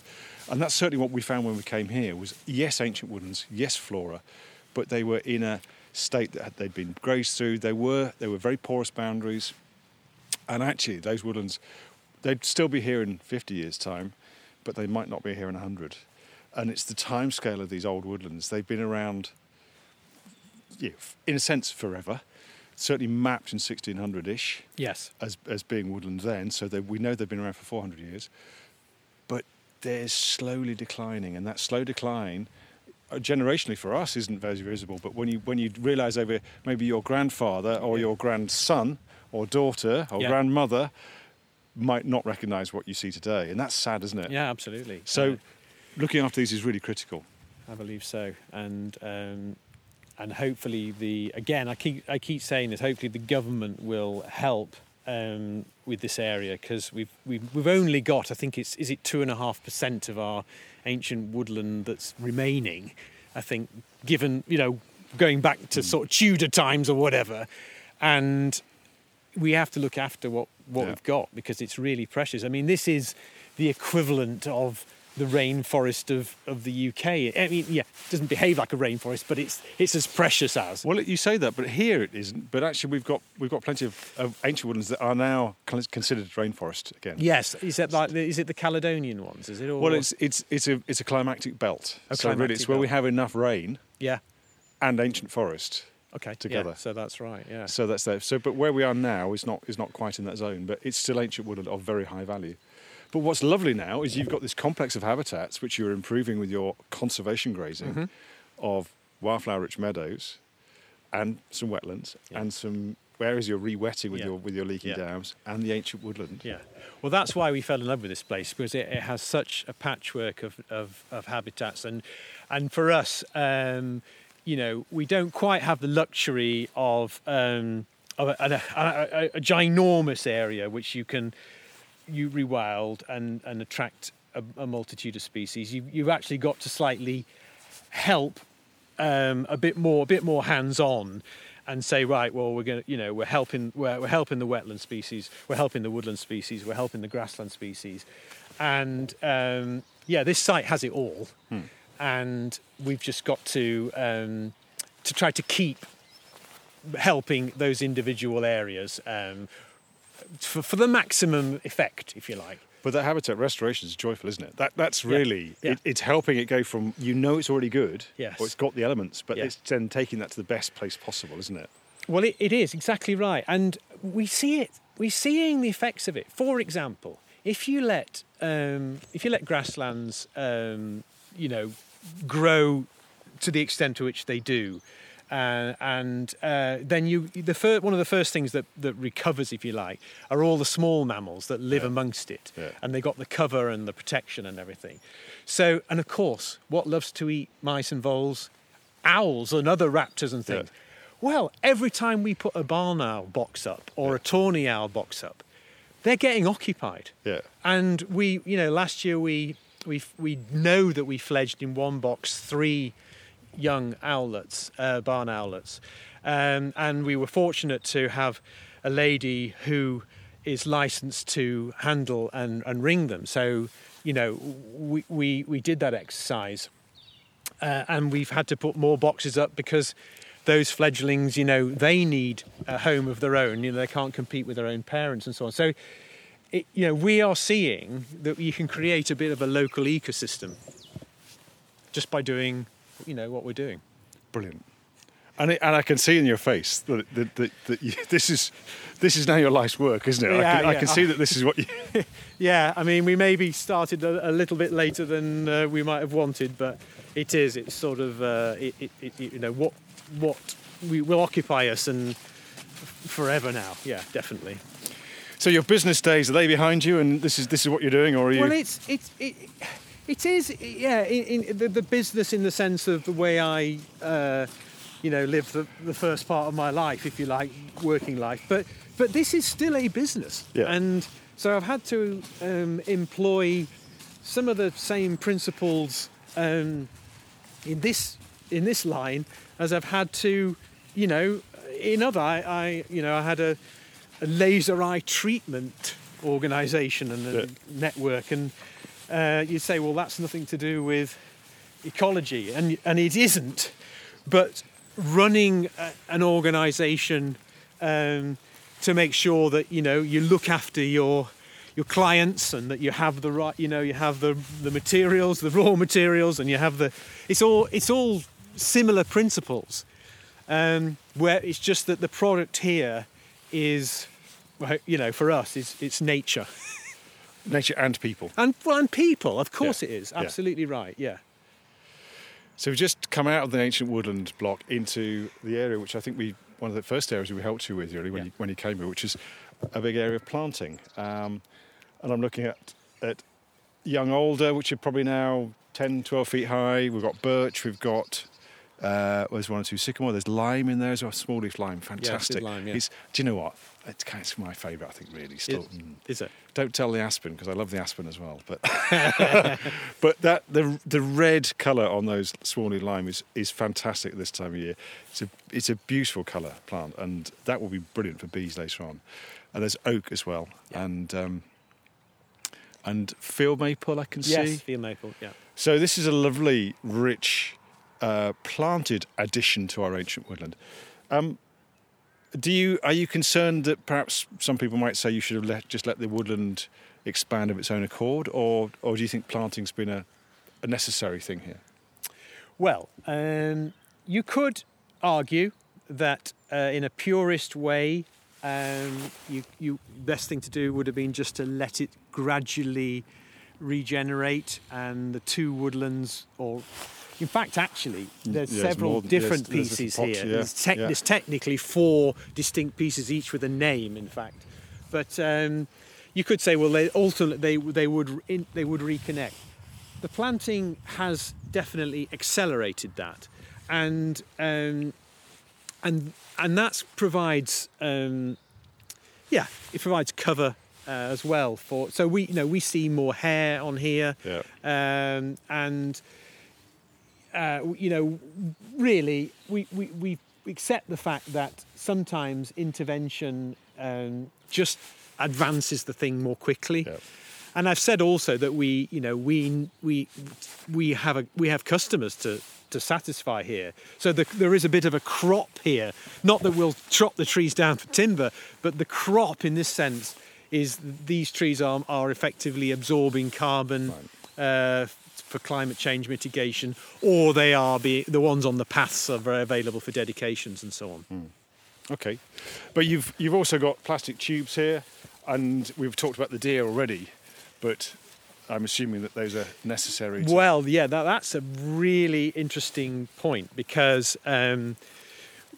And that's certainly what we found when we came here was yes, ancient woodlands, yes, flora, but they were in a state that they'd been grazed through. They were they were very porous boundaries, and actually those woodlands, they'd still be here in 50 years' time, but they might not be here in 100. And it's the time scale of these old woodlands. They've been around, yeah, in a sense, forever. Certainly mapped in 1600-ish Yes. as, as being woodland then, so they, we know they've been around for 400 years. But they're slowly declining, and that slow decline, generationally for us, isn't very visible. But when you when you realise over maybe your grandfather or Yeah. your grandson or daughter or Yeah. grandmother might not recognise what you see today, and that's sad, isn't it? Yeah, absolutely. So, Uh, looking after these is really critical. I believe so, and um, and hopefully the again I keep I keep saying this. Hopefully the government will help um, with this area because we've, we've we've only got I think it's is it two and a half percent of our ancient woodland that's remaining. I think given you know going back to sort of Tudor times or whatever, and we have to look after what what Yeah. we've got because it's really precious. I mean, this is the equivalent of the rainforest of, of the UK. I mean, yeah, it doesn't behave like a rainforest, but it's it's as precious as. Well, you say that, but here it isn't. But actually, we've got we've got plenty of, of ancient woodlands that are now considered rainforest again. Yes, is it like the, is it the Caledonian ones? Is it all? Well, it's it's it's a it's a climactic belt. A so really, it's where we have enough rain yeah. and ancient forest. Okay. Together. Yeah, so that's right. Yeah. So that's there. So, but where we are now is not is not quite in that zone, but it's still ancient woodland of very high value. But what's lovely now is you've got this complex of habitats which you're improving with your conservation grazing Mm-hmm. of wildflower-rich meadows and some wetlands Yeah. and some areas you're re-wetting with Yeah. your with your leaky Yeah. dams and the ancient woodland. Yeah. Well, that's why we fell in love with this place because it, it has such a patchwork of, of, of habitats, and and for us, um, you know, we don't quite have the luxury of um, of a, a, a, a ginormous area which you can you rewild and and attract a, a multitude of species. You, you've actually got to slightly help um, a bit more, a bit more hands-on, and say, right, well, we're going to, you know, we're helping, we're, we're helping the wetland species, we're helping the woodland species, we're helping the grassland species, and um, yeah, this site has it all, and we've just got to um, to try to keep helping those individual areas um, for, for the maximum effect, if you like. But that habitat restoration is joyful, isn't it? That that's Yeah. really Yeah. It, it's helping it go from you know it's already good, Yes. or it's got the elements, but Yeah. it's then taking that to the best place possible, isn't it? Well, it, it is exactly right, and we see it. We're seeing the effects of it. For example, if you let um, if you let grasslands, um, you know, grow to the extent to which they do, uh, and uh, then you the fir- one of the first things that, that recovers, if you like, are all the small mammals that live Yeah. amongst it, Yeah. and they got the cover and the protection and everything. So, and of course, what loves to eat mice and voles, owls and other raptors and things. Yeah. Well, every time we put a barn owl box up or a tawny owl box up, they're getting occupied. Yeah. And we, you know, last year we we we know that we fledged in one box three young owlets, uh, barn owlets, um, and we were fortunate to have a lady who is licensed to handle and, and ring them. So, you know, we we, we did that exercise, uh, and we've had to put more boxes up because those fledglings, you know, they need a home of their own. You know, they can't compete with their own parents and so on. So, it, you know, we are seeing that you can create a bit of a local ecosystem just by doing, you know, what we're doing. Brilliant. And, it, and I can see in your face that, that, that, that you, *laughs* this is this is now your life's work, isn't it? I, Yeah, can, I can see that this is what you. *laughs* Yeah, I mean, we maybe started a, a little bit later than uh, we might have wanted, but it is. It's sort of, uh, it, it, it, you know, what what we will occupy us and forever now. Yeah, definitely. So your business days are they behind you, and this is this is what you're doing, or are you? Well, it's it's it, it is yeah in, in the, the business in the sense of the way I uh, you know live the, the first part of my life, if you like, working life. But but this is still a business, Yeah. and so I've had to um, employ some of the same principles um, in this in this line as I've had to, you know, in other. I, I you know I had a, a laser eye treatment organisation and a Yeah. network, and uh, you say, well, that's nothing to do with ecology, and and it isn't. But running a, an organisation um, to make sure that you know you look after your your clients and that you have the right you know you have the the materials the raw materials and you have the it's all it's all similar principles um, where it's just that the product here is you know for us is it's nature *laughs* nature and people. and well and people of course Yeah. it is Yeah. absolutely right yeah So we've just come out of the ancient woodland block into the area which I think we one of the first areas we helped you with really when Yeah. you when you came here, which is a big area of planting. Um, and I'm looking at at young alder, which are probably now 10, 12 feet high. We've got birch, we've got Uh, there's one or two sycamore. There's lime in there as well. Small leaf lime, fantastic. lime, yeah. It's, do you know what? It's, kind of my favourite, I think. Really, still. Is, Mm. is it? Don't tell the aspen because I love the aspen as well. But *laughs* but that the the red colour on those small leaf lime is is fantastic this time of year. It's a it's a beautiful colour plant, and that will be brilliant for bees later on. And there's oak as well, Yeah. and um, and field maple I can Yes, see. field maple. Yeah. So this is a lovely, rich, uh, planted addition to our ancient woodland. Um, do you are you concerned that perhaps some people might say you should have let, just let the woodland expand of its own accord, or or do you think planting's been a, a necessary thing here? Well, um, you could argue that uh, in a purist way, um, you, you best thing to do would have been just to let it gradually regenerate, and the two woodlands, or in fact, actually, there's Yeah, several more different there's- there's pieces pots, here. yeah, There's, tec- yeah. there's technically four distinct pieces, each with a name, in fact. But um, you could say, well, they ultimately they they would in, they would reconnect. The planting has definitely accelerated that, and um, and and that provides um, yeah, it provides cover uh, as well for. So we you know we see more hare on here, Yeah. um, and uh, you know, really, we, we, we accept the fact that sometimes intervention um, just advances the thing more quickly. Yeah. And I've said also that we, you know, we we we have a we have customers to to satisfy here. So the, there is a bit of a crop here. Not that we'll chop the trees down for timber, but the crop in this sense is these trees are are effectively absorbing carbon uh, for climate change mitigation, or they are be, the ones on the paths are very available for dedications and so on. Okay, but you've you've also got plastic tubes here, and we've talked about the deer already, but I'm assuming that those are necessary. Well, yeah, that, that's a really interesting point because um,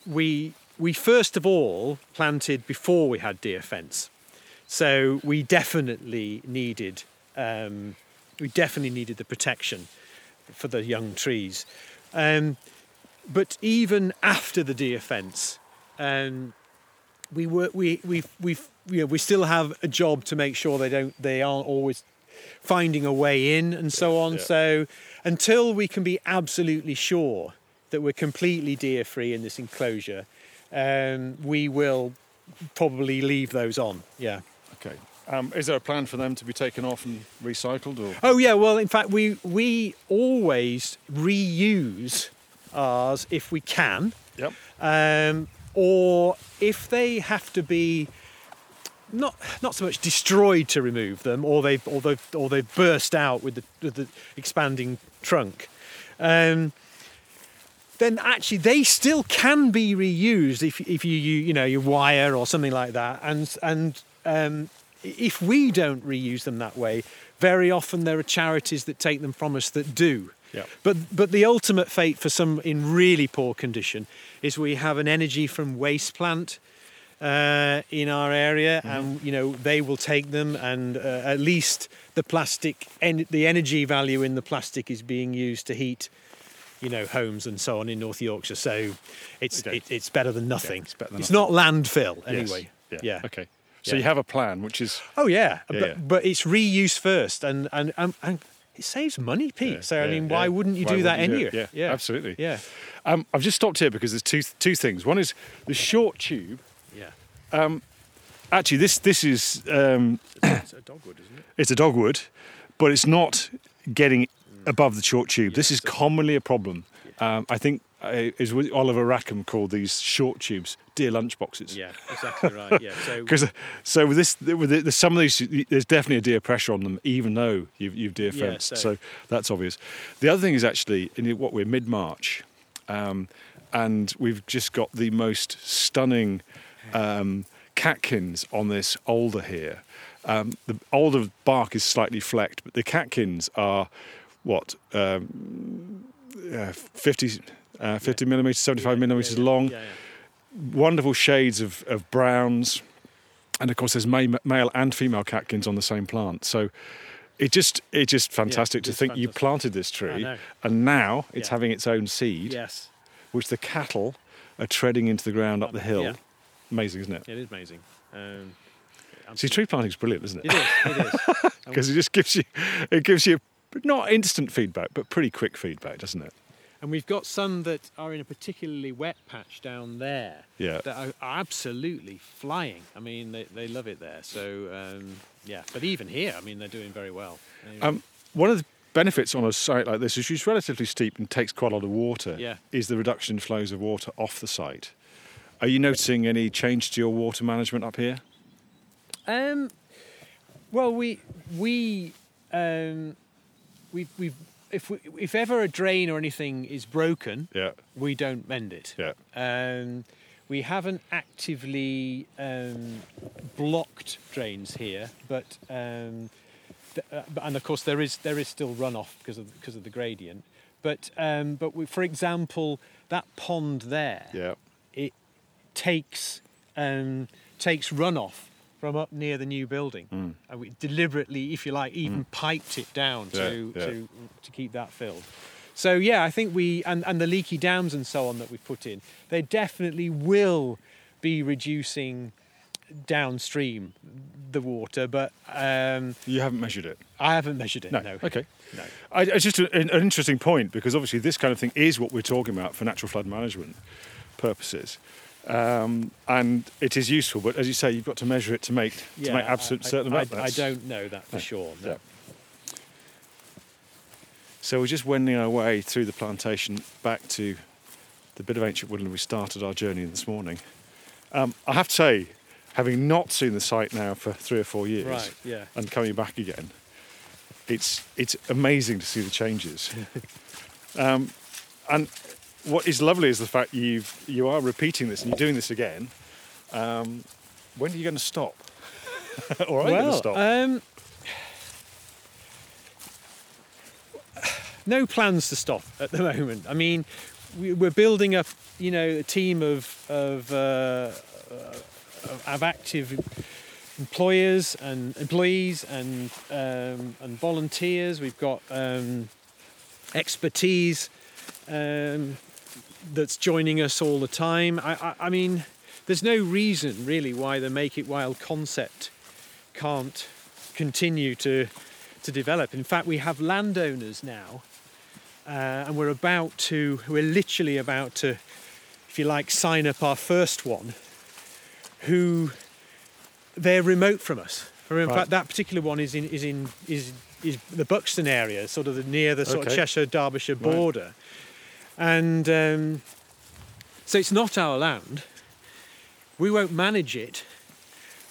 we we first of all planted before we had deer fence, so we definitely needed um, we definitely needed the protection for the young trees. Um, but even after the deer fence, um, we were we we we you know, we still have a job to make sure they don't they aren't always finding a way in and so on. Yeah. So until we can be absolutely sure that we're completely deer free in this enclosure, um, we will probably leave those on. Yeah. Okay. Um, is there a plan for them to be taken off and recycled, or Oh yeah, well in fact we we always reuse ours if we can. yep, um, or if they have to be not not so much destroyed to remove them, or they or they or they burst out with the, with the expanding trunk. Um, then actually they still can be reused if if you you, you know you wire or something like that, and and um, if we don't reuse them that way, very often there are charities that take them from us that do. Yeah. But but the ultimate fate for some in really poor condition is we have an energy from waste plant uh, in our area, and you know they will take them, and uh, at least the plastic, en- the energy value in the plastic is being used to heat, you know, homes and so on in North Yorkshire. So it's Okay. it, it's better than nothing. it's better than It's not landfill Yes. anyway. Yeah. yeah. Okay. So you have a plan, which is Oh yeah, Yeah, but, but it's reuse first, and and, and, and it saves money, Pete. Yeah, so I yeah, mean, yeah. why wouldn't you Why do that anyway? it? Yeah, absolutely. Yeah, Um, I've just stopped here because there's two two things. One is the short tube. yeah. Um, actually, this this is um, it's a dogwood, isn't it? it's a dogwood, but it's not getting above the short tube. this is so- commonly a problem. Um, I think uh, is what Oliver Rackham called these short tubes deer lunchboxes. Yeah, exactly right. Yeah. So *laughs* Because so with this, with the, some of these, there's definitely a deer pressure on them, even though you've, you've deer Yeah, fenced. so- so. that's obvious. The other thing is actually, in what we're mid March, um, and we've just got the most stunning um, catkins on this alder here. Um, the alder bark is slightly flecked, but the catkins are what um, uh, 50, uh, 50 millimeters, 75 Yeah, millimeters yeah, yeah, long Yeah, yeah. wonderful shades of, of browns, and of course there's ma- male and female catkins on the same plant. So it just it's just fantastic to is think you planted this tree, and now it's Yeah. having its own seed. Yes. which the cattle are treading into the ground up the hill. Yeah. Amazing, isn't it? It is amazing. Um, See, tree planting's brilliant, isn't it it? is. It is. *laughs* Because it just gives you, it gives you not instant feedback, but pretty quick feedback, doesn't it? And we've got some that are in a particularly wet patch down there Yeah. that are, absolutely flying. I mean, they, they love it there. So, um, yeah. But even here, I mean, they're doing very well. Um, one of the benefits on a site like this, which is relatively steep and takes quite a lot of water, Yeah. is the reduction in flows of water off the site. Are you noticing any change to your water management up here? Um, well, we we um, we we if we, if ever a drain or anything is broken, Yeah, we don't mend it. yeah, Um, we haven't actively um, blocked drains here, but um, th- uh, and of course there is there is still runoff because of because of the gradient. But um, but we, for example, that pond there, yeah. it takes um, takes runoff from up near the new building, and we deliberately, if you like, even piped it down Yeah, to, yeah. to to keep that filled. So yeah, I think we and, and the leaky dams and so on that we've put in, they definitely will be reducing downstream the water, but um, You haven't measured it. I haven't measured it. No. No. Okay. No. I, it's just a- an interesting point because obviously this kind of thing is what we're talking about for natural flood management purposes. Um, and it is useful, but as you say, you've got to measure it to make to make absolute I, certain I, about I, I don't know that for No. sure. No. Yeah. So we're just wending our way through the plantation back to the bit of ancient woodland we started our journey in this morning. Um, I have to say, having not seen the site now for three or four years, Right. Yeah. and coming back again, it's it's amazing to see the changes. *laughs* um, and what is lovely is the fact you've you are repeating this and you're doing this again. Um, when are you going to stop? *laughs* or are you going to stop? Um, *sighs* no plans to stop at the *laughs* moment. I mean, we, we're building up, you know, a team of of, uh, uh, of active employers and employees and um, and volunteers. We've got um, expertise um, that's joining us all the time. I, I, I mean, there's no reason really why the Make It Wild concept can't continue to to develop. In fact, we have landowners now, uh, and we're about to, we're literally about to, if you like, sign up our first one, who they're remote from us. Or in Right. fact, that particular one is in is in is is the Buxton area, sort of the, near the sort Okay. of Cheshire Derbyshire border, and um, so it's not our land. We won't manage it,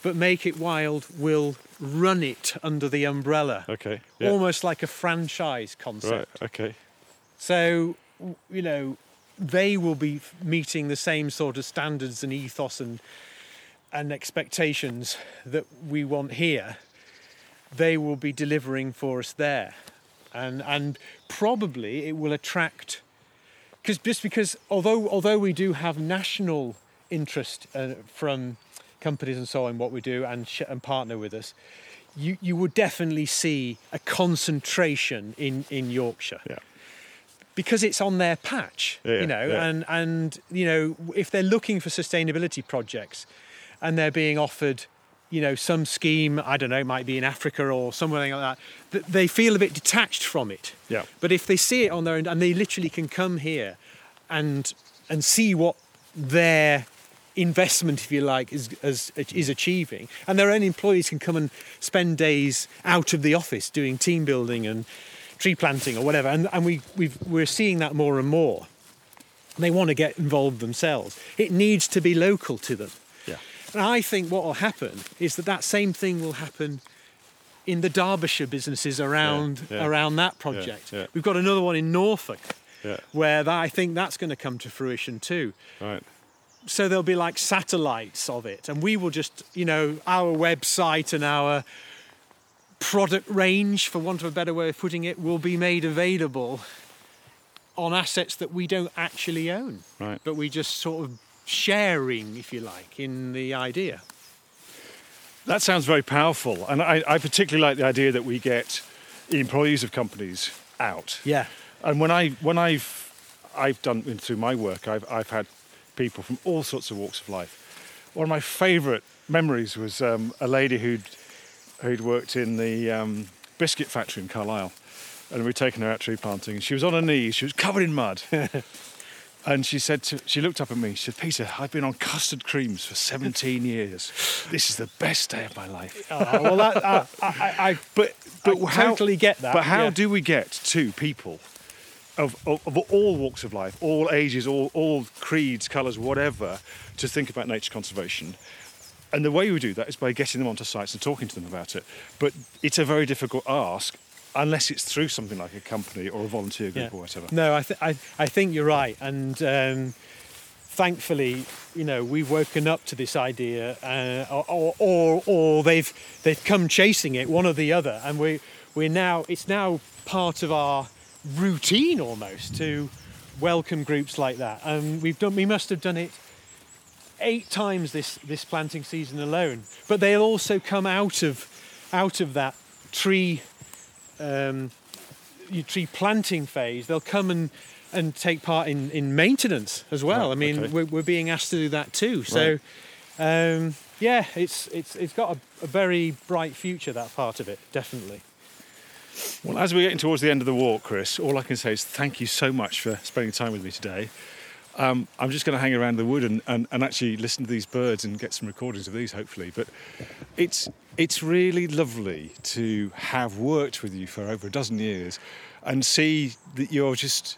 but Make It Wild will run it under the umbrella, okay. Yeah. almost like a franchise concept. Right. Okay. So, you know, they will be meeting the same sort of standards and ethos and and expectations that we want here. They will be delivering for us there, and and probably it will attract because just because although although we do have national interest uh, from companies and so on what we do and sh- and partner with us, you you would definitely see a concentration in in Yorkshire Yeah. because it's on their patch, Yeah, you know, yeah. and and you know if they're looking for sustainability projects and they're being offered, you know, some scheme, I don't know, it might be in Africa or somewhere like that, that they feel a bit detached from it. Yeah. But if they see it on their own and they literally can come here and and see what their investment, if you like, is, is is achieving, and their own employees can come and spend days out of the office doing team building and tree planting or whatever, and, and we we've, we're seeing that more and more. They want to get involved themselves. It needs to be local to them. Yeah. And I think what will happen is that that same thing will happen in the Derbyshire businesses around yeah. around that project. yeah. We've got another one in Norfolk Yeah. where that, I think that's going to come to fruition too. Right. So there'll be like satellites of it, and we will just, you know, our website and our product range, for want of a better way of putting it, will be made available on assets that we don't actually own, Right. but we just sort of sharing, if you like, in the idea. That sounds very powerful, and I, I particularly like the idea that we get employees of companies out. Yeah. And when I when I've I've done through my work, I've, I've had people from all sorts of walks of life. One of my favourite memories was um, a lady who'd, who'd worked in the um, biscuit factory in Carlisle. And we'd taken her out tree planting, and she was on her knees, she was covered in mud. *laughs* And she said, to, she looked up at me. She said, "Peter, I've been on custard creams for 17 years. This is the best day of my life." *laughs* Oh, well, that, uh, I, I, But but I how, totally get that, But how yeah. do we get to people of, of, of all walks of life, all ages, all all creeds, colours, whatever, to think about nature conservation? And the way we do that is by getting them onto sites and talking to them about it. But it's a very difficult ask unless it's through something like a company or a volunteer group or whatever. No, I, th- I, I think you're right. And um, thankfully, you know, we've woken up to this idea, uh, or, or, or, or they've, they've come chasing it, one or the other. And we, we're now, it's now part of our routine almost to welcome groups like that. And we've done, we must have done it eight times this, this planting season alone. But they'll also come out of, out of that tree um, your tree planting phase, they'll come and, and take part in, in maintenance as well. Right, I mean, okay. we're, we're being asked to do that too. So, um, yeah, it's, it's, it's got a, a very bright future, that part of it, definitely. Well, as we're getting towards the end of the walk, Chris, all I can say is thank you so much for spending time with me today. Um, I'm just going to hang around the wood and, and, and actually listen to these birds and get some recordings of these, hopefully. But it's it's really lovely to have worked with you for over a dozen years and see that you're just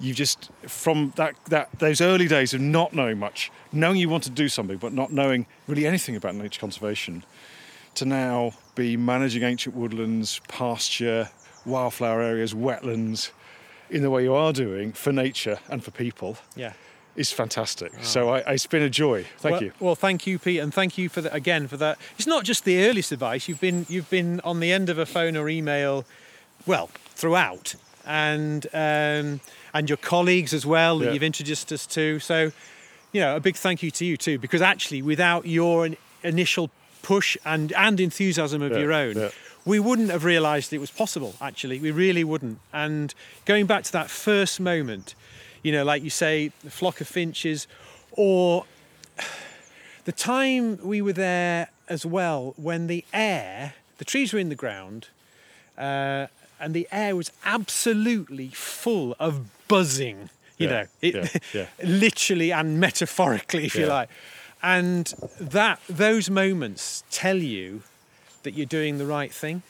you just from that, that those early days of not knowing much, knowing you want to do something but not knowing really anything about nature conservation, to now be managing ancient woodlands, pasture, wildflower areas, wetlands, in the way you are doing for nature and for people Yeah. Is fantastic. So I, it's been a joy. Thank well, you. Well, thank you, Pete, and thank you for the, again for that. It's not just the earliest advice. You've been you've been on the end of a phone or email, well, throughout, and um, and your colleagues as well that Yeah. you've introduced us to. So, you know, a big thank you to you too, because actually, without your initial push and and enthusiasm of Yeah, your own. yeah. We wouldn't have realised it was possible. Actually, we really wouldn't. And going back to that first moment, you know, like you say, the flock of finches, or the time we were there as well when the air, the trees were in the ground, uh, and the air was absolutely full of buzzing. You Yeah, know, it, yeah, *laughs* yeah. literally and metaphorically, if you like. And that those moments tell you that you're doing the right thing.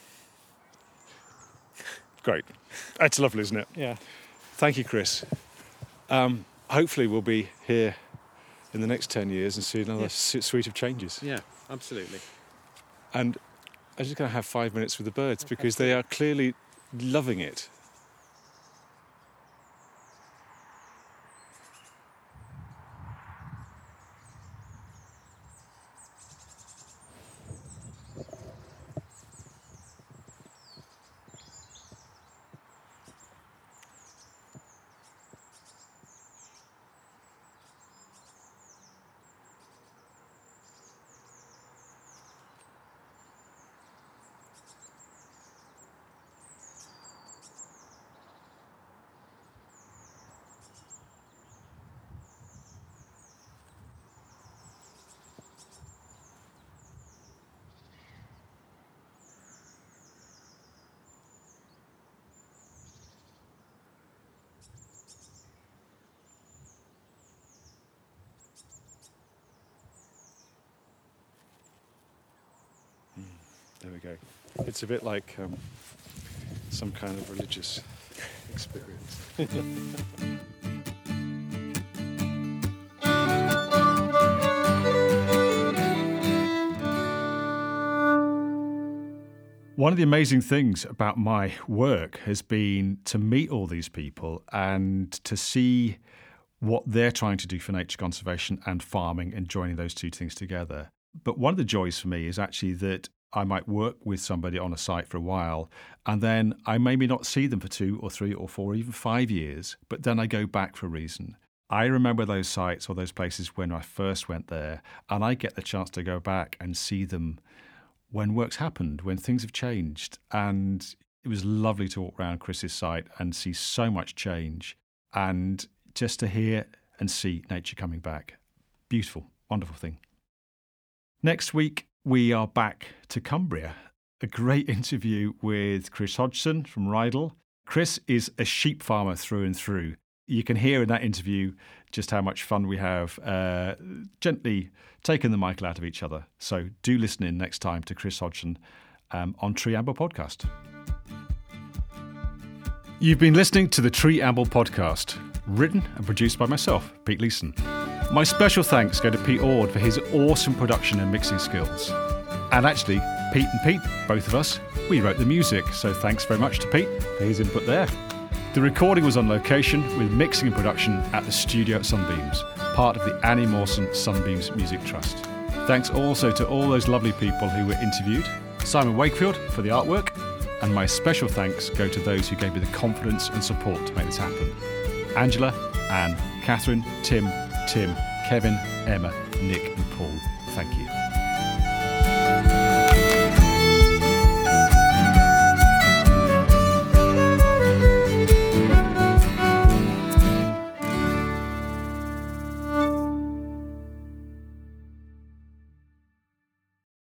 Great. That's lovely, isn't it? Yeah. Thank you, Chris. Um, hopefully, we'll be here in the next 10 years and see another Yeah. suite of changes. Yeah, absolutely. And I'm just going to have five minutes with the birds because they are clearly loving it. There we go. It's a bit like um, some kind of religious experience. *laughs* One of the amazing things about my work has been to meet all these people and to see what they're trying to do for nature conservation and farming and joining those two things together. But one of the joys for me is actually that I might work with somebody on a site for a while and then I maybe not see them for two or three or four or even five years, but then I go back for a reason. I remember those sites or those places when I first went there, and I get the chance to go back and see them when work's happened, when things have changed. And it was lovely to walk around Chris's site and see so much change. and just to hear and see nature coming back. Beautiful, wonderful thing. Next week, we are back to Cumbria. A great interview with Chris Hodgson from Rydal. Chris is a sheep farmer through and through. You can hear in that interview just how much fun we have, uh, gently taking the Michael out of each other. So do listen in next time to Chris Hodgson um, on Tree Amble Podcast. You've been listening to the Tree Amble Podcast, written and produced by myself, Pete Leeson. My special thanks go to Pete Ord for his awesome production and mixing skills. And actually, Pete and Pete, both of us, we wrote the music, so thanks very much to Pete for his input there. The recording was on location with mixing and production at the studio at Sunbeams, part of the Annie Mawson Sunbeams Music Trust. Thanks also to all those lovely people who were interviewed Simon Wakefield for the artwork, and my special thanks go to those who gave me the confidence and support to make this happen Angela, Anne, Catherine, Tim, Tim, Kevin, Emma, Nick, and Paul. Thank you.